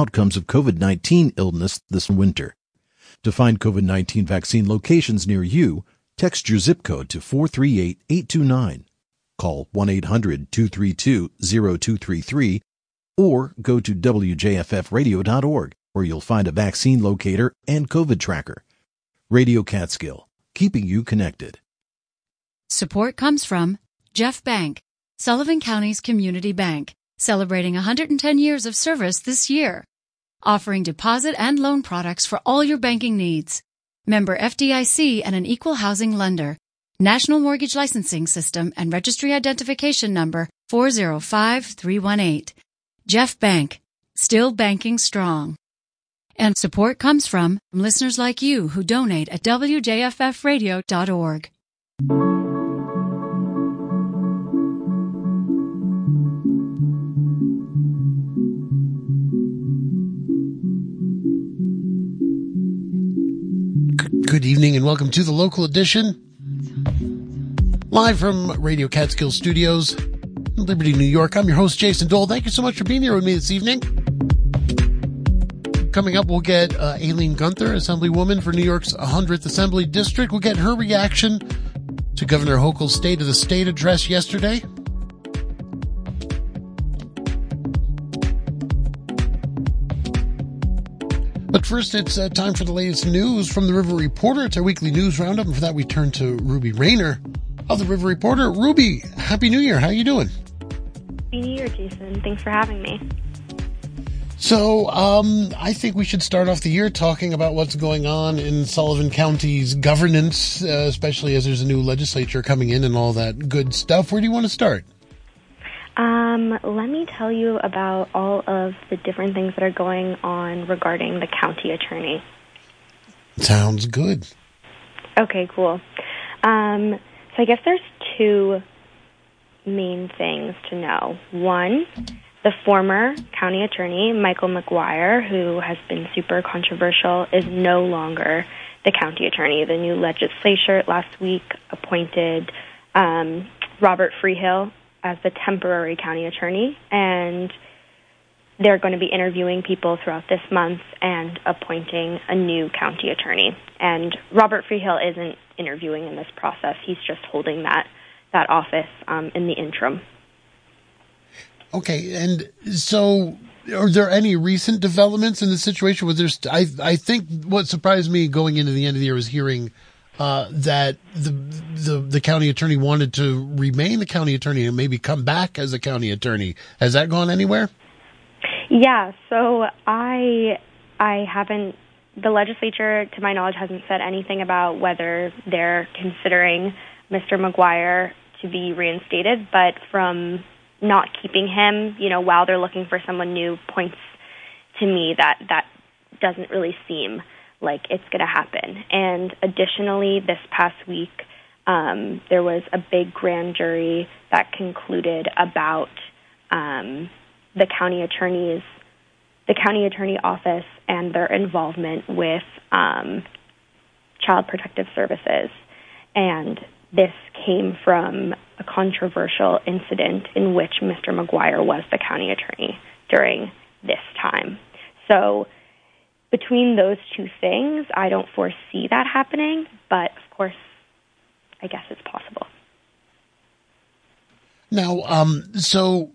outcomes of COVID-19 illness this winter. To find COVID-19 vaccine locations near you, text your zip code to 438-829. Call 1-800-232-0233 or go to wjffradio.org where you'll find a vaccine locator and COVID tracker. Radio Catskill, keeping you connected. Support comes from Jeff Bank, Sullivan County's community bank, celebrating 110 years of service this year, offering deposit and loan products for all your banking needs. Member FDIC and an equal housing lender. National Mortgage Licensing System and Registry Identification Number 405318. Jeff Bank, still banking strong. And support comes from listeners like you who donate at WJFFradio.org. Good evening and welcome to the local edition. Live from Radio Catskill Studios in Liberty, New York. I'm your host, Jason Dole. Thank you so much for being here with me this evening. Coming up, we'll get uh, Aileen Gunther, Assemblywoman for New York's 100th Assembly District. We'll get her reaction to Governor Hochul's State of the State address yesterday. First, it's uh, time for the latest news from the River Reporter. It's our weekly news roundup, and for that, we turn to Ruby Rayner of the River Reporter. Ruby, Happy New Year. How are you doing? Happy New Year, Jason. Thanks for having me. So, um, I think we should start off the year talking about what's going on in Sullivan County's governance, uh, especially as there's a new legislature coming in and all that good stuff. Where do you want to start? Um, let me tell you about all of the different things that are going on regarding the county attorney. Sounds good. Okay, cool. Um, so I guess there's two main things to know. One, the former county attorney, Michael McGuire, who has been super controversial, is no longer the county attorney. The new legislature last week appointed um, Robert Freehill as the temporary county attorney, and they're going to be interviewing people throughout this month and appointing a new county attorney. And Robert Freehill isn't interviewing in this process; he's just holding that that office um, in the interim. Okay, and so are there any recent developments in the situation? Was there's I I think what surprised me going into the end of the year was hearing uh, that the, the the county attorney wanted to remain the county attorney and maybe come back as a county attorney. Has that gone anywhere? Yeah, so I I haven't the legislature to my knowledge hasn't said anything about whether they're considering Mr. McGuire to be reinstated, but from not keeping him, you know, while they're looking for someone new points to me that that doesn't really seem like it's going to happen. And additionally, this past week, um, there was a big grand jury that concluded about um, the county attorney's the county attorney office and their involvement with um, child protective services. And this came from a controversial incident in which Mr. McGuire was the county attorney during this time. So between those two things, I don't foresee that happening, but of course, I guess it's possible. Now, um, so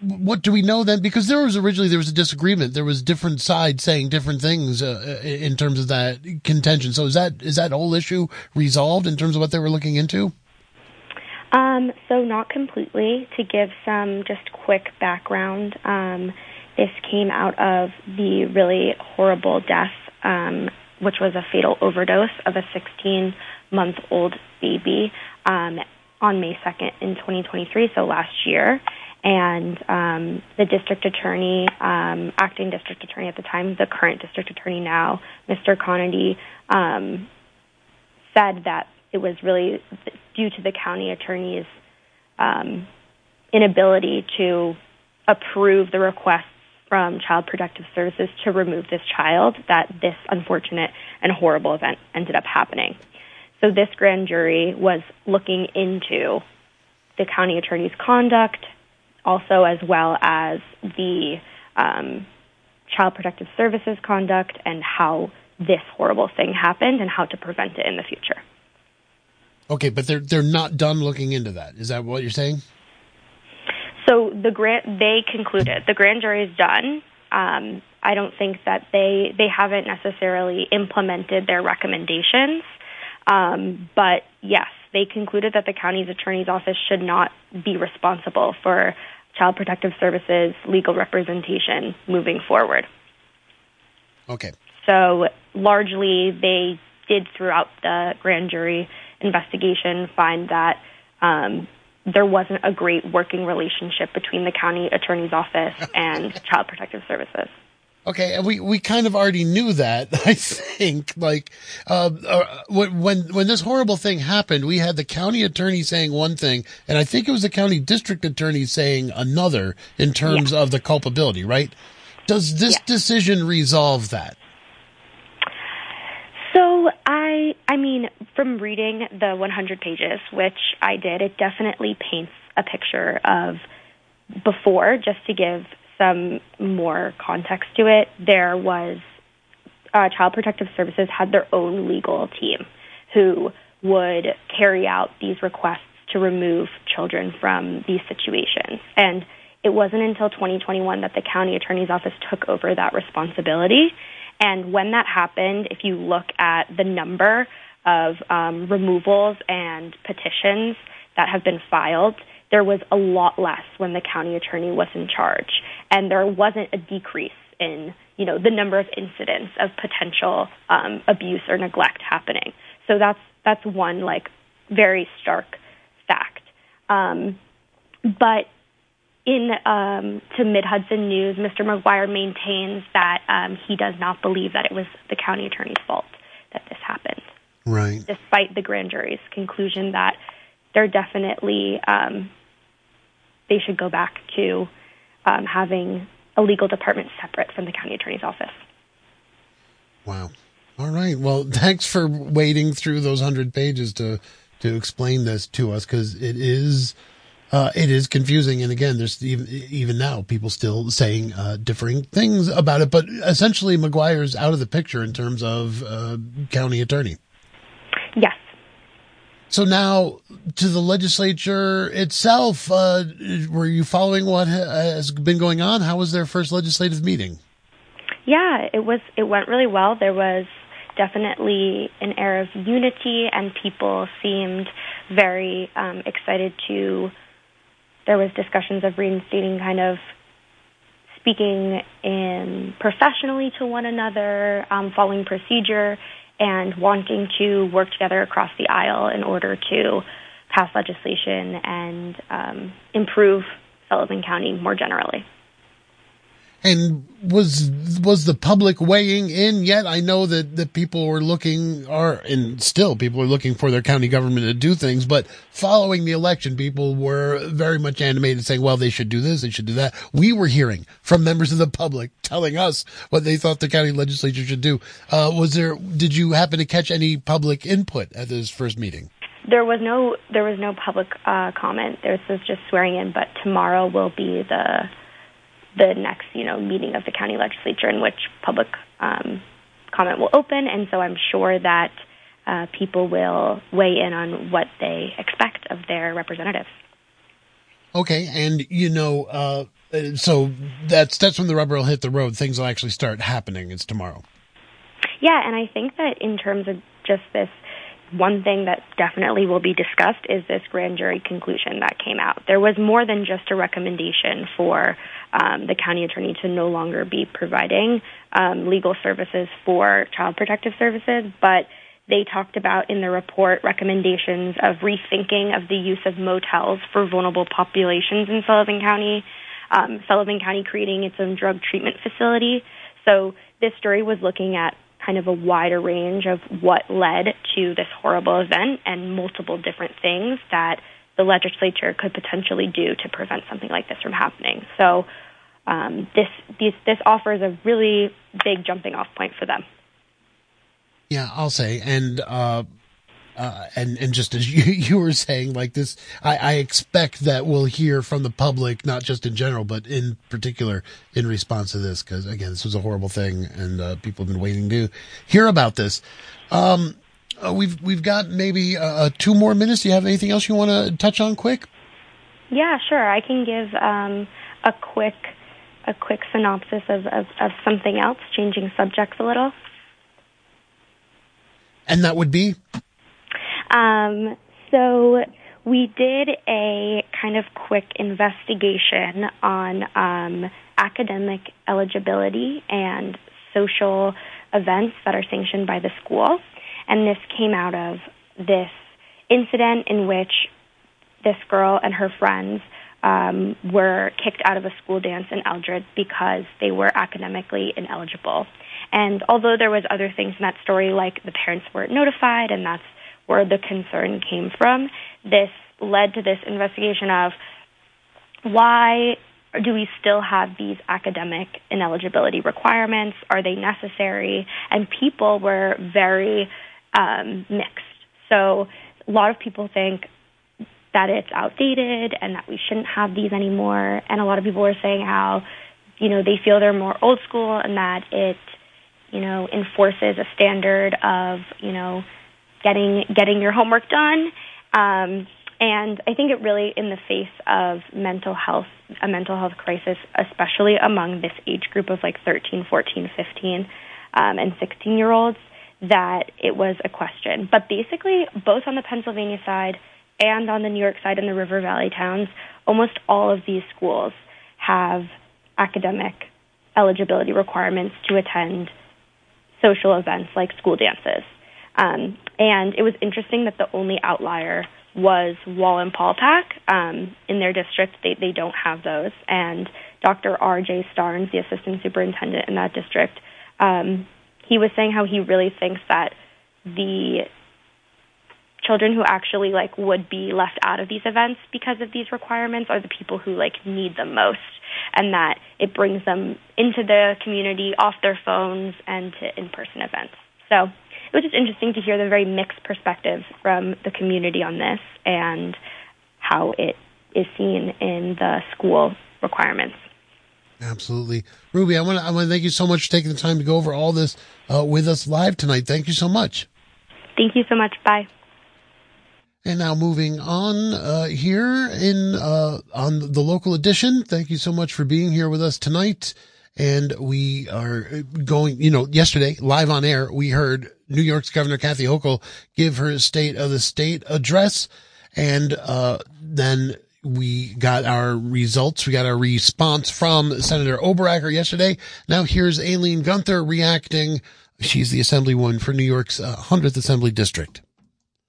what do we know then? Because there was originally there was a disagreement. There was different sides saying different things uh, in terms of that contention. So is that is that whole issue resolved in terms of what they were looking into? Um, so not completely. To give some just quick background, um, this came out of the really horrible death, um, which was a fatal overdose of a 16 month old baby um, on May 2nd in 2023, so last year. And um, the district attorney, um, acting district attorney at the time, the current district attorney now, Mr. Conaty, um, said that it was really due to the county attorney's um, inability to approve the request from Child Protective Services to remove this child that this unfortunate and horrible event ended up happening. So this grand jury was looking into the county attorney's conduct, also as well as the um, Child Protective Services conduct and how this horrible thing happened and how to prevent it in the future. Okay, but they're they're not done looking into that. Is that what you're saying? So the grant they concluded the grand jury is done. Um, I don't think that they they haven't necessarily implemented their recommendations, um, but yes, they concluded that the county's attorney's office should not be responsible for Child Protective Services legal representation moving forward. Okay. So largely, they did throughout the grand jury investigation find that um, there wasn't a great working relationship between the county attorney's office and Child Protective Services. Okay, and we we kind of already knew that. I think, like, uh, uh, when when this horrible thing happened, we had the county attorney saying one thing, and I think it was the county district attorney saying another in terms yeah. of the culpability. Right? Does this yeah. decision resolve that? So I mean, from reading the 100 pages, which I did, it definitely paints a picture of before, just to give some more context to it. There was uh, Child Protective Services had their own legal team who would carry out these requests to remove children from these situations. And it wasn't until 2021 that the county attorney's office took over that responsibility. And when that happened, if you look at the number of um, removals and petitions that have been filed, there was a lot less when the county attorney was in charge. And there wasn't a decrease in, you know, the number of incidents of potential um, abuse or neglect happening. So that's that's one like very stark fact. Um, but in um, to Mid Hudson News, Mr. McGuire maintains that um, he does not believe that it was the county attorney's fault that this happened. Right. Despite the grand jury's conclusion that they're definitely um, they should go back to um, having a legal department separate from the county attorney's office. Wow. All right. Well, thanks for wading through those hundred pages to to explain this to us because it is uh, it is confusing. And again, there's even, even now people still saying uh, differing things about it. But essentially, McGuire's out of the picture in terms of uh, county attorney. Yes. So now to the legislature itself, uh, were you following what has been going on? How was their first legislative meeting? Yeah, it was. It went really well. There was definitely an air of unity, and people seemed very um, excited to there was discussions of reinstating kind of speaking in professionally to one another, um, following procedure, and wanting to work together across the aisle in order to pass legislation and um, improve Sullivan County more generally. And was was the public weighing in yet? I know that, that people were looking are and still people are looking for their county government to do things, but following the election, people were very much animated saying, well, they should do this, they should do that. We were hearing from members of the public telling us what they thought the county legislature should do. Uh, was there did you happen to catch any public input at this first meeting? There was no there was no public uh, comment. This was just swearing in, but tomorrow will be the the next, you know, meeting of the county legislature in which public um, comment will open, and so I'm sure that uh, people will weigh in on what they expect of their representatives. Okay, and you know, uh, so that's that's when the rubber will hit the road. Things will actually start happening. It's tomorrow. Yeah, and I think that in terms of just this one thing that definitely will be discussed is this grand jury conclusion that came out. There was more than just a recommendation for um, the county attorney to no longer be providing um, legal services for child protective services, but they talked about in the report recommendations of rethinking of the use of motels for vulnerable populations in Sullivan County, um, Sullivan County creating its own drug treatment facility. So this story was looking at kind of a wider range of what led to this horrible event and multiple different things that the legislature could potentially do to prevent something like this from happening. So um, this this offers a really big jumping off point for them. Yeah, I'll say, and uh, uh, and and just as you, you were saying, like this, I, I expect that we'll hear from the public, not just in general, but in particular in response to this, because again, this was a horrible thing, and uh, people have been waiting to hear about this. Um, uh, we've we've got maybe uh, uh two more minutes. Do you have anything else you want to touch on, quick? Yeah, sure. I can give um, a quick a quick synopsis of, of, of something else, changing subjects a little. And that would be? Um, so we did a kind of quick investigation on um, academic eligibility and social events that are sanctioned by the school. And this came out of this incident in which this girl and her friends um, were kicked out of a school dance in Eldred because they were academically ineligible. And although there was other things in that story, like the parents weren't notified, and that's where the concern came from, this led to this investigation of why do we still have these academic ineligibility requirements? Are they necessary? And people were very um, mixed. So a lot of people think that it's outdated and that we shouldn't have these anymore. And a lot of people were saying how, you know, they feel they're more old school and that it, you know, enforces a standard of, you know, getting getting your homework done. Um, and I think it really, in the face of mental health, a mental health crisis, especially among this age group of like 13, 14, 15, um, and 16 year olds, that it was a question. But basically, both on the Pennsylvania side and on the New York side and the River Valley towns, almost all of these schools have academic eligibility requirements to attend social events like school dances. Um, and it was interesting that the only outlier was Wallenpaupack. Um, in their district, they, they don't have those. And Dr. R.J. Starnes, the assistant superintendent in that district, um, he was saying how he really thinks that the children who actually like would be left out of these events because of these requirements are the people who like need them most and that it brings them into the community off their phones and to in-person events so it was just interesting to hear the very mixed perspective from the community on this and how it is seen in the school requirements Absolutely, Ruby. I want to I want to thank you so much for taking the time to go over all this uh, with us live tonight. Thank you so much. Thank you so much. Bye. And now moving on uh, here in uh, on the local edition. Thank you so much for being here with us tonight. And we are going, you know, yesterday live on air, we heard New York's Governor Kathy Hochul give her State of the State address. And, uh, then we got our results. We got our response from Senator Oberacker yesterday. Now here's Aileen Gunther reacting. She's the assemblywoman for New York's uh, 100th Assembly District.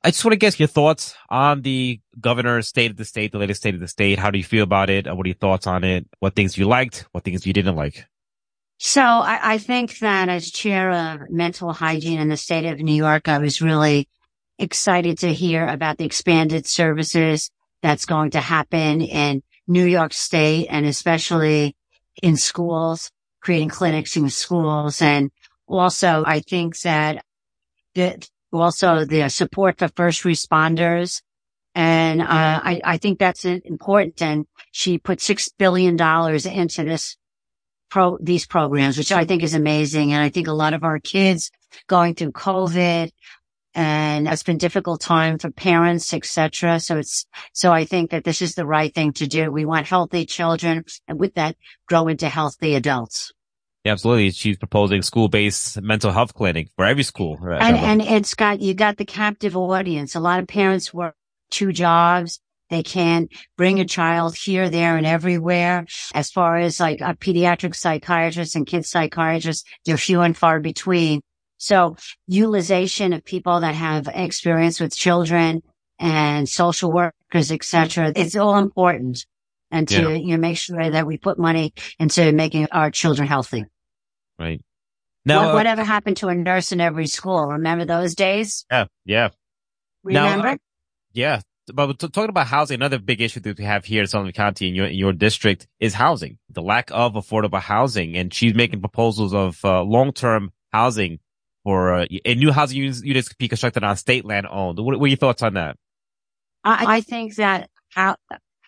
I just want to get your thoughts on the governor's state of the state, the latest state of the state. How do you feel about it? What are your thoughts on it? What things you liked? What things you didn't like? So I, I think that as chair of mental hygiene in the state of New York, I was really excited to hear about the expanded services that's going to happen in New York state and especially in schools, creating clinics in schools. And also I think that the, also the support for first responders. And, uh, I, I think that's important. And she put $6 billion into this pro, these programs, which I think is amazing. And I think a lot of our kids going through COVID and it's been difficult time for parents, etc. So it's, so I think that this is the right thing to do. We want healthy children and with that grow into healthy adults. Yeah, absolutely. She's proposing school-based mental health clinic for every school. And, and it's got, you got the captive audience. A lot of parents work two jobs. They can bring a child here, there, and everywhere. As far as like a pediatric psychiatrist and kids psychiatrists, they're few and far between. So utilization of people that have experience with children and social workers, etc. It's all important. And to, yeah. you know, make sure that we put money into making our children healthy. Right. Now, what, uh, whatever happened to a nurse in every school? Remember those days? Yeah. Yeah. Remember? Now, uh, yeah. But talking about housing, another big issue that we have here in Sullivan County in your, in your district is housing, the lack of affordable housing. And she's making proposals of uh, long-term housing for uh, new housing units, units be constructed on state land owned. What, what are your thoughts on that? I, I think that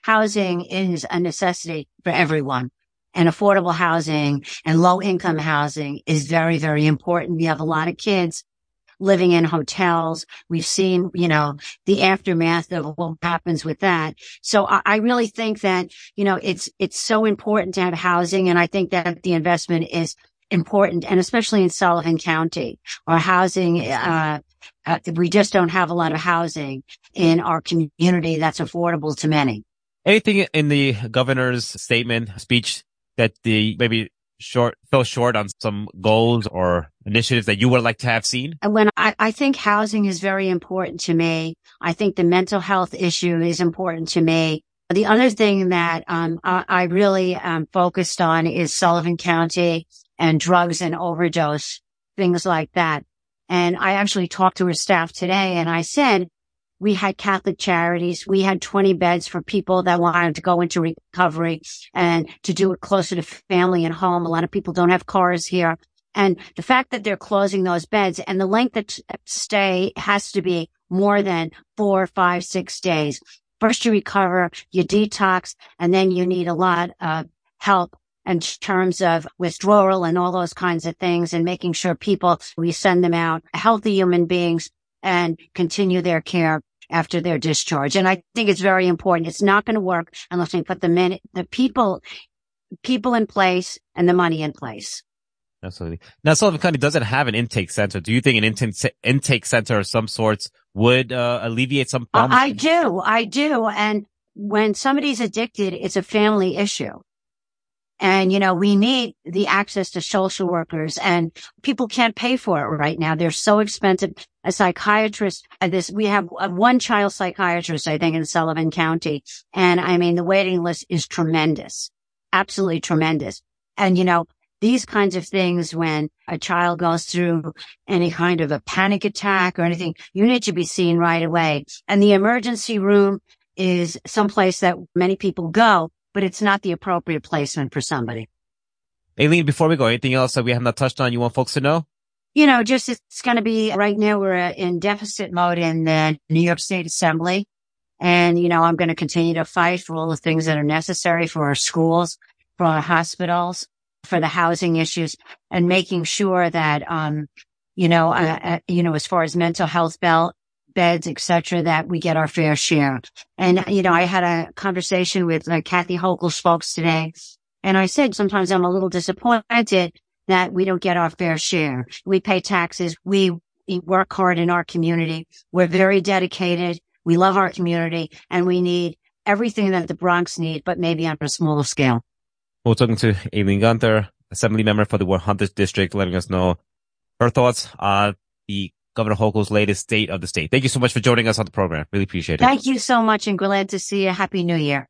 housing is a necessity for everyone and affordable housing and low income housing is very, very important. We have a lot of kids living in hotels. We've seen, you know, the aftermath of what happens with that. So I, I, really think that, you know, it's, it's so important to have housing. And I think that the investment is important and especially in Sullivan County our housing, uh, uh, we just don't have a lot of housing in our community that's affordable to many. Anything in the governor's statement speech that the maybe short fell short on some goals or initiatives that you would like to have seen? When I, I think housing is very important to me. I think the mental health issue is important to me. The other thing that um, I, I, really um, focused on is Sullivan County and drugs and overdose, things like that. And I actually talked to her staff today and I said, we had Catholic charities. We had 20 beds for people that wanted to go into recovery and to do it closer to family and home. A lot of people don't have cars here. And the fact that they're closing those beds and the length of stay has to be more than four, five, six days. First you recover, you detox, and then you need a lot of help in terms of withdrawal and all those kinds of things and making sure people, we send them out healthy human beings and continue their care after their discharge. And I think it's very important. It's not going to work unless we put the minute, the people, people in place and the money in place. Absolutely. Now, Sullivan County doesn't have an intake center. Do you think an intake, intake center of some sorts would uh, alleviate some problems? I do. I do. And when somebody's addicted, it's a family issue. And, you know, we need the access to social workers and people can't pay for it right now. They're so expensive. A psychiatrist, uh, this, we have one child psychiatrist, I think, in Sullivan County. And I mean, the waiting list is tremendous, absolutely tremendous. And, you know, these kinds of things, when a child goes through any kind of a panic attack or anything, you need to be seen right away. And the emergency room is someplace that many people go but it's not the appropriate placement for somebody. Aileen, before we go, anything else that we have not touched on you want folks to know? You know, just it's going to be right now we're uh, in deficit mode in the New York State Assembly. And, you know, I'm going to continue to fight for all the things that are necessary for our schools, for our hospitals, for the housing issues and making sure that, um, you know, uh, uh, you know, as far as mental health belt, beds, etc., that we get our fair share. And, you know, I had a conversation with uh, Kathy Hochul's folks today, and I said sometimes I'm a little disappointed that we don't get our fair share. We pay taxes. We, work hard in our community. We're very dedicated. We love our community and we need everything that the Bronx need, but maybe on a smaller scale. We're talking to Aileen Gunther, Assembly member for the 100th District, letting us know her thoughts on the Governor Hochul's latest state of the state. Thank you so much for joining us on the program. Really appreciate it. Thank you so much and glad to see you. Happy New Year.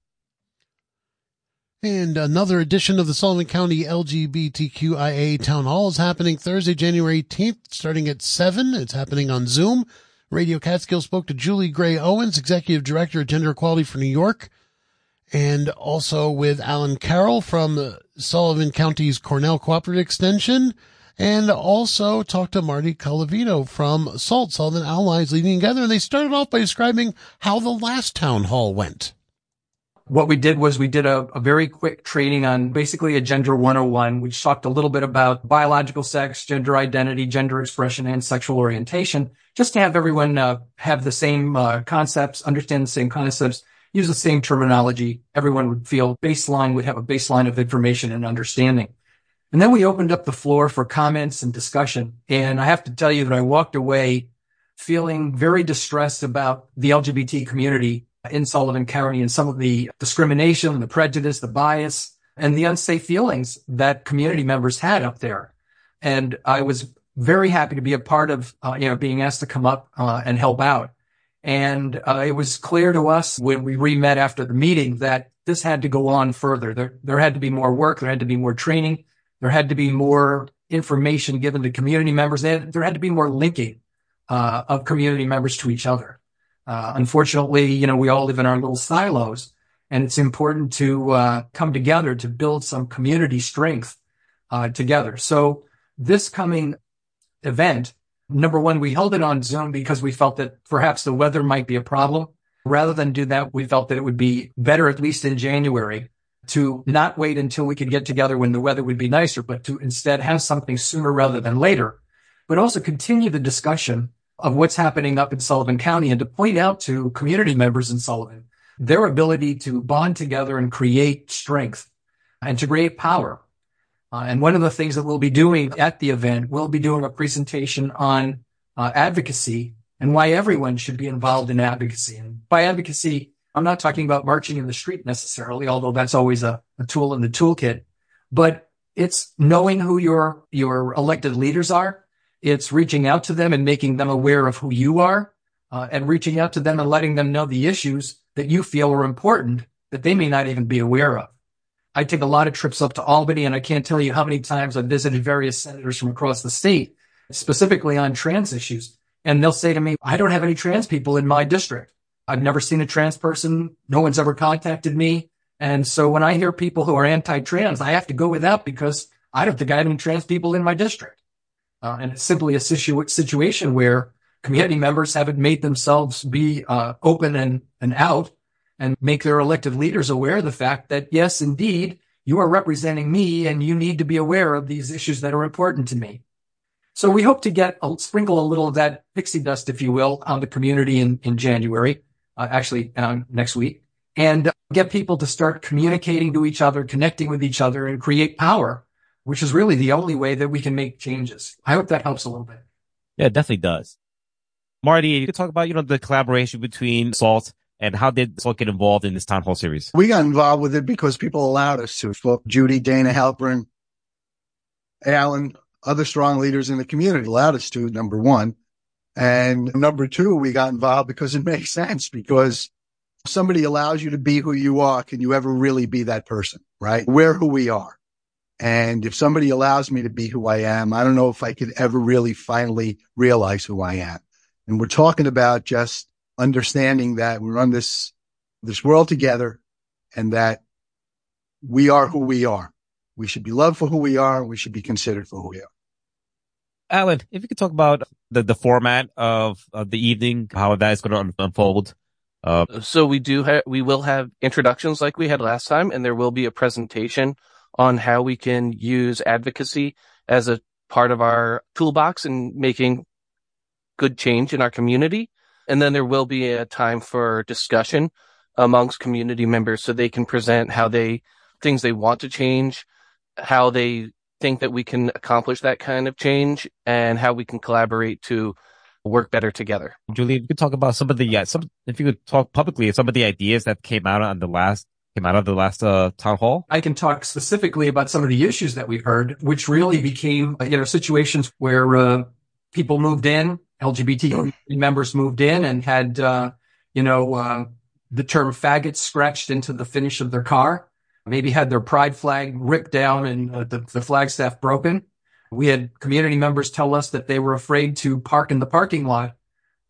And another edition of the Sullivan County LGBTQIA Town Hall is happening Thursday, January 18th, starting at 7. It's happening on Zoom. Radio Catskill spoke to Julie Gray Owens, Executive Director of Gender Equality for New York, and also with Alan Carroll from Sullivan County's Cornell Cooperative Extension and also talked to Marty Colavito from SALT, Sullivan Allies Leading Together. And they started off by describing how the last town hall went. What we did was we did a, a very quick training on basically a gender 101, which talked a little bit about biological sex, gender identity, gender expression, and sexual orientation, just to have everyone uh, have the same uh, concepts, understand the same concepts, use the same terminology. Everyone would feel baseline, would have a baseline of information and understanding. And then we opened up the floor for comments and discussion. And I have to tell you that I walked away feeling very distressed about the LGBT community in Sullivan County and some of the discrimination, the prejudice, the bias, and the unsafe feelings that community members had up there. And I was very happy to be a part of, uh, you know, being asked to come up uh, and help out. And uh, it was clear to us when we re-met after the meeting that this had to go on further. There, there had to be more work. There had to be more training. There had to be more information given to community members. There had to be more linking uh, of community members to each other. Uh, unfortunately, you know, we all live in our little silos, and it's important to uh, come together to build some community strength uh, together. So this coming event, number one, we held it on Zoom because we felt that perhaps the weather might be a problem. Rather than do that, we felt that it would be better, at least in January, to not wait until we could get together when the weather would be nicer, but to instead have something sooner rather than later, but also continue the discussion of what's happening up in Sullivan County and to point out to community members in Sullivan their ability to bond together and create strength and to create power. Uh, and one of the things that we'll be doing at the event, we'll be doing a presentation on uh, advocacy and why everyone should be involved in advocacy. And by advocacy, I'm not talking about marching in the street necessarily, although that's always a, a tool in the toolkit, but it's knowing who your, your elected leaders are. It's reaching out to them and making them aware of who you are, uh, and reaching out to them and letting them know the issues that you feel are important that they may not even be aware of. I take a lot of trips up to Albany and I can't tell you how many times I've visited various senators from across the state, specifically on trans issues. And they'll say to me, I don't have any trans people in my district. I've never seen a trans person. No one's ever contacted me. And so when I hear people who are anti-trans, I have to go with that because I don't think I have any trans people in my district. Uh, and it's simply a situ- situation where community members haven't made themselves be uh, open and, and out and make their elected leaders aware of the fact that, yes, indeed, you are representing me and you need to be aware of these issues that are important to me. So we hope to get a, sprinkle a little of that pixie dust, if you will, on the community in, in January uh, actually um, next week, and get people to start communicating to each other, connecting with each other, and create power, which is really the only way that we can make changes. I hope that helps a little bit. Yeah, it definitely does. Marty, you could talk about, you know, the collaboration between SALT and how did SALT get involved in this town hall series? We got involved with it because people allowed us to. So Judy, Dana Halperin, Alan, other strong leaders in the community allowed us to, number one. And number two, we got involved because it makes sense because somebody allows you to be who you are. Can you ever really be that person? Right? We're who we are. And if somebody allows me to be who I am, I don't know if I could ever really finally realize who I am. And we're talking about just understanding that we're on this, this world together and that we are who we are. We should be loved for who we are. We should be considered for who we are. Alan, if you could talk about the, the format of, of the evening, how that is going to unfold. Uh, so we do we will have introductions like we had last time, and there will be a presentation on how we can use advocacy as a part of our toolbox in making good change in our community. And then there will be a time for discussion amongst community members so they can present how they, things they want to change, how they think that we can accomplish that kind of change and how we can collaborate to work better together. Julie, if you could talk about some of the, yeah, some, if you could talk publicly, some of the ideas that came out on the last, came out of the last uh, town hall. I can talk specifically about some of the issues that we've heard, which really became, you know, situations where uh, people moved in, LGBT members moved in and had, uh, you know, uh, the term faggot scratched into the finish of their car maybe had their pride flag ripped down and uh, the, the flagstaff broken. We had community members tell us that they were afraid to park in the parking lot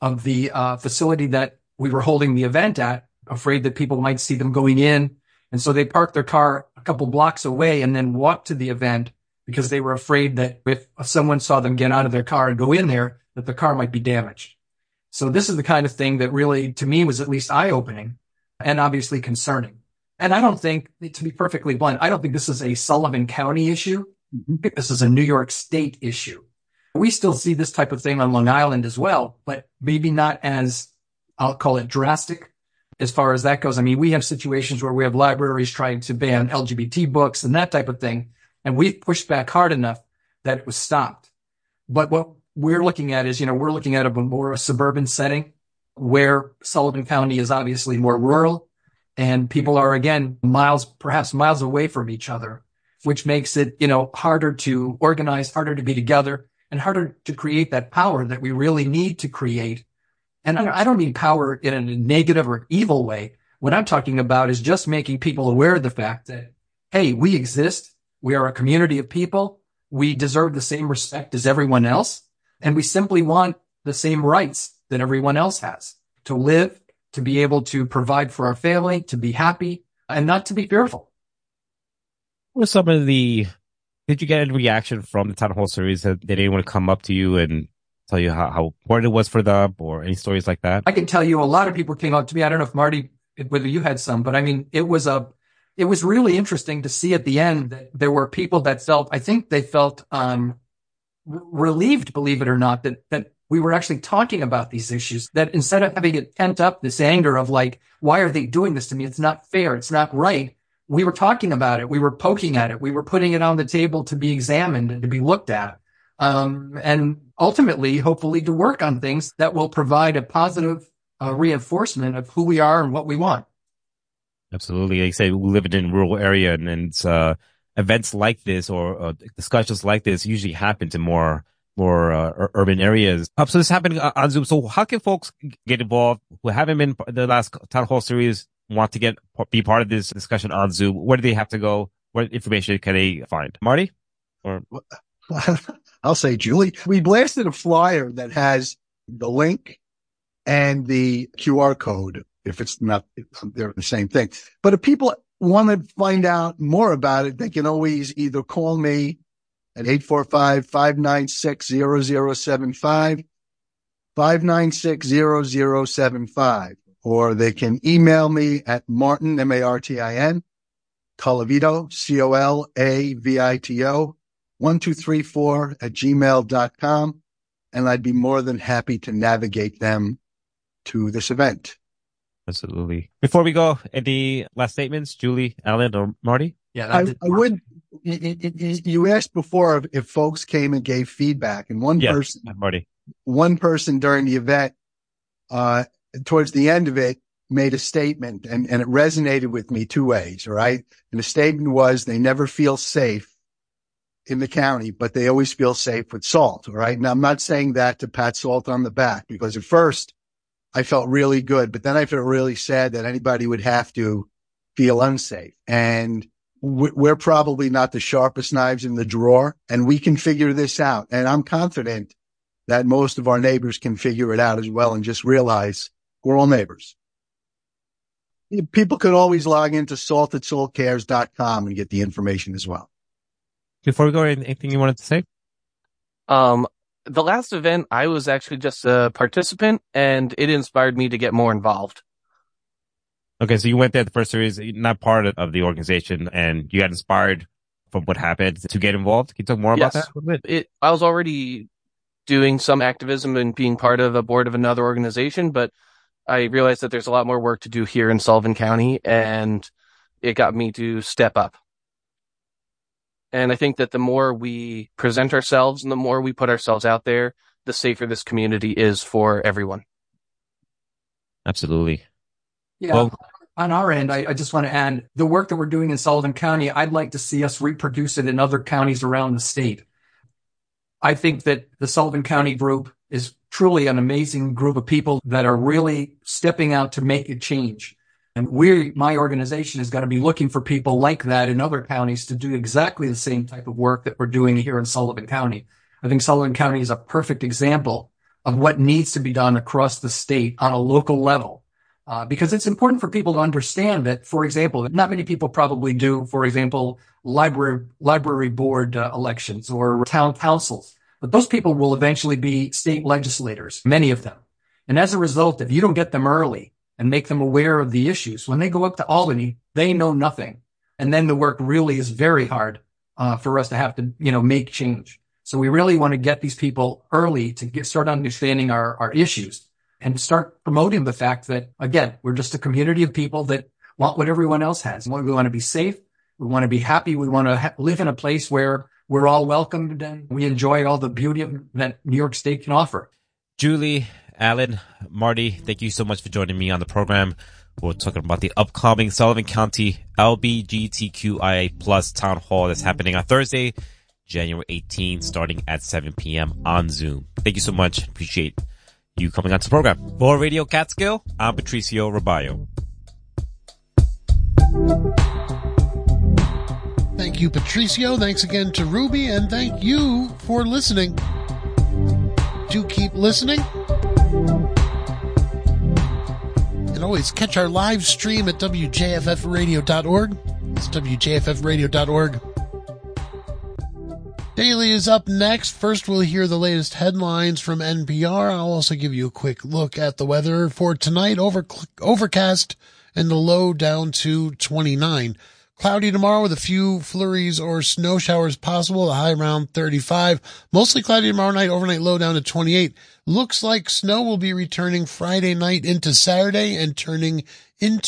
of the uh, facility that we were holding the event at, afraid that people might see them going in. And so they parked their car a couple blocks away and then walked to the event because they were afraid that if someone saw them get out of their car and go in there, that the car might be damaged. So this is the kind of thing that really, to me, was at least eye opening and obviously concerning. And I don't think, to be perfectly blunt, I don't think this is a Sullivan County issue. Mm-hmm. This is a New York State issue. We still see this type of thing on Long Island as well, but maybe not as, I'll call it drastic as far as that goes. I mean, we have situations where we have libraries trying to ban LGBT books and that type of thing. And we've pushed back hard enough that it was stopped. But what we're looking at is, you know, we're looking at a more suburban setting where Sullivan County is obviously more rural and people are again miles, perhaps miles away from each other, which makes it, you know, harder to organize, harder to be together and harder to create that power that we really need to create. And I don't mean power in a negative or evil way. What I'm talking about is just making people aware of the fact that, Hey, we exist. We are a community of people. We deserve the same respect as everyone else. And we simply want the same rights that everyone else has to live, to be able to provide for our family, to be happy and not to be fearful. What are some of the Did you get any reaction from the town hall series? That they did anyone come up to you and tell you how, how important it was for them or any stories like that? I can tell you a lot of people came up to me. I don't know if Marty, whether you had some, but I mean, it was a, it was really interesting to see at the end that there were people that felt, I think they felt, um, relieved, believe it or not, that, that we were actually talking about these issues, that instead of having it pent up, this anger of like, why are they doing this to me? It's not fair. It's not right. We were talking about it. We were poking at it. We were putting it on the table to be examined and to be looked at. Um, and ultimately, hopefully to work on things that will provide a positive uh, reinforcement of who we are and what we want. Absolutely. Like you say, we live in a rural area and, and uh, events like this or uh, discussions like this usually happen to more more uh, urban areas. Um, so this happening on Zoom. So how can folks get involved who haven't been the last town hall series want to get be part of this discussion on Zoom? Where do they have to go? What information can they find? Marty? Or I'll say Julie. We blasted a flyer that has the link and the QR code. If it's not, they're the same thing. But if people want to find out more about it, they can always either call me at 845-596-0075, 596-0075, or they can email me at Martin, M-A-R-T-I-N, Colavito, C-O-L-A-V-I-T-O, 1234 at gmail.com. And I'd be more than happy to navigate them to this event. Absolutely. Before we go, any last statements, Julie, Alan, or Marty? Yeah, I, I, would. You asked before if, folks came and gave feedback, and one yeah, person, Marty, one person during the event, uh, towards the end of it, made a statement, and and it resonated with me two ways. Right, and the statement was they never feel safe in the county, but they always feel safe with Salt. Right now, I'm not saying that to pat Salt on the back because at first I felt really good, but then I felt really sad that anybody would have to feel unsafe. And we're probably not the sharpest knives in the drawer and we can figure this out. And I'm confident that most of our neighbors can figure it out as well and just realize we're all neighbors. People could always log into saltedsoulcares.com and get the information as well. Before we go, anything you wanted to say? Um, the last event, I was actually just a participant and it inspired me to get more involved. Okay. So you went there the first series, not part of the organization and you got inspired from what happened to get involved. Can you talk more yes. about that? It, I was already doing some activism and being part of a board of another organization, but I realized that there's a lot more work to do here in Sullivan County and it got me to step up. And I think that the more we present ourselves and the more we put ourselves out there, the safer this community is for everyone. Absolutely. Yeah. Well, on our end, I, I, just want to add the work that we're doing in Sullivan County. I'd like to see us reproduce it in other counties around the state. I think that the Sullivan County group is truly an amazing group of people that are really stepping out to make a change. And we, my organization is going to be looking for people like that in other counties to do exactly the same type of work that we're doing here in Sullivan County. I think Sullivan County is a perfect example of what needs to be done across the state on a local level. Uh, because it's important for people to understand that, for example, not many people probably do, for example, library, library board uh, elections or town councils, but those people will eventually be state legislators, many of them. And as a result, if you don't get them early, and make them aware of the issues. When they go up to Albany, they know nothing. And then the work really is very hard uh, for us to have to, you know, make change. So we really want to get these people early to get start understanding our, our issues and start promoting the fact that, again, we're just a community of people that want what everyone else has. We want to be safe. We want to be happy. We want to ha- live in a place where we're all welcomed and we enjoy all the beauty that New York State can offer. Julie, Alan, Marty, thank you so much for joining me on the program. We're talking about the upcoming Sullivan County LBGTQIA plus town hall that's happening on Thursday, January 18th, starting at 7 p.m. on Zoom. Thank you so much. Appreciate you coming on to the program. For Radio Catskill, I'm Patricio Robayo. Thank you, Patricio. Thanks again to Ruby, and thank you for listening. Do keep listening. And always catch our live stream at WJFFradio.org. It's WJFFradio.org. Daily is up next. First, we'll hear the latest headlines from NPR. I'll also give you a quick look at the weather for tonight. Over, overcast and the low down to 29. Cloudy tomorrow with a few flurries or snow showers possible. The high around 35. Mostly cloudy tomorrow night. Overnight low down to 28. Looks like snow will be returning Friday night into Saturday and turning into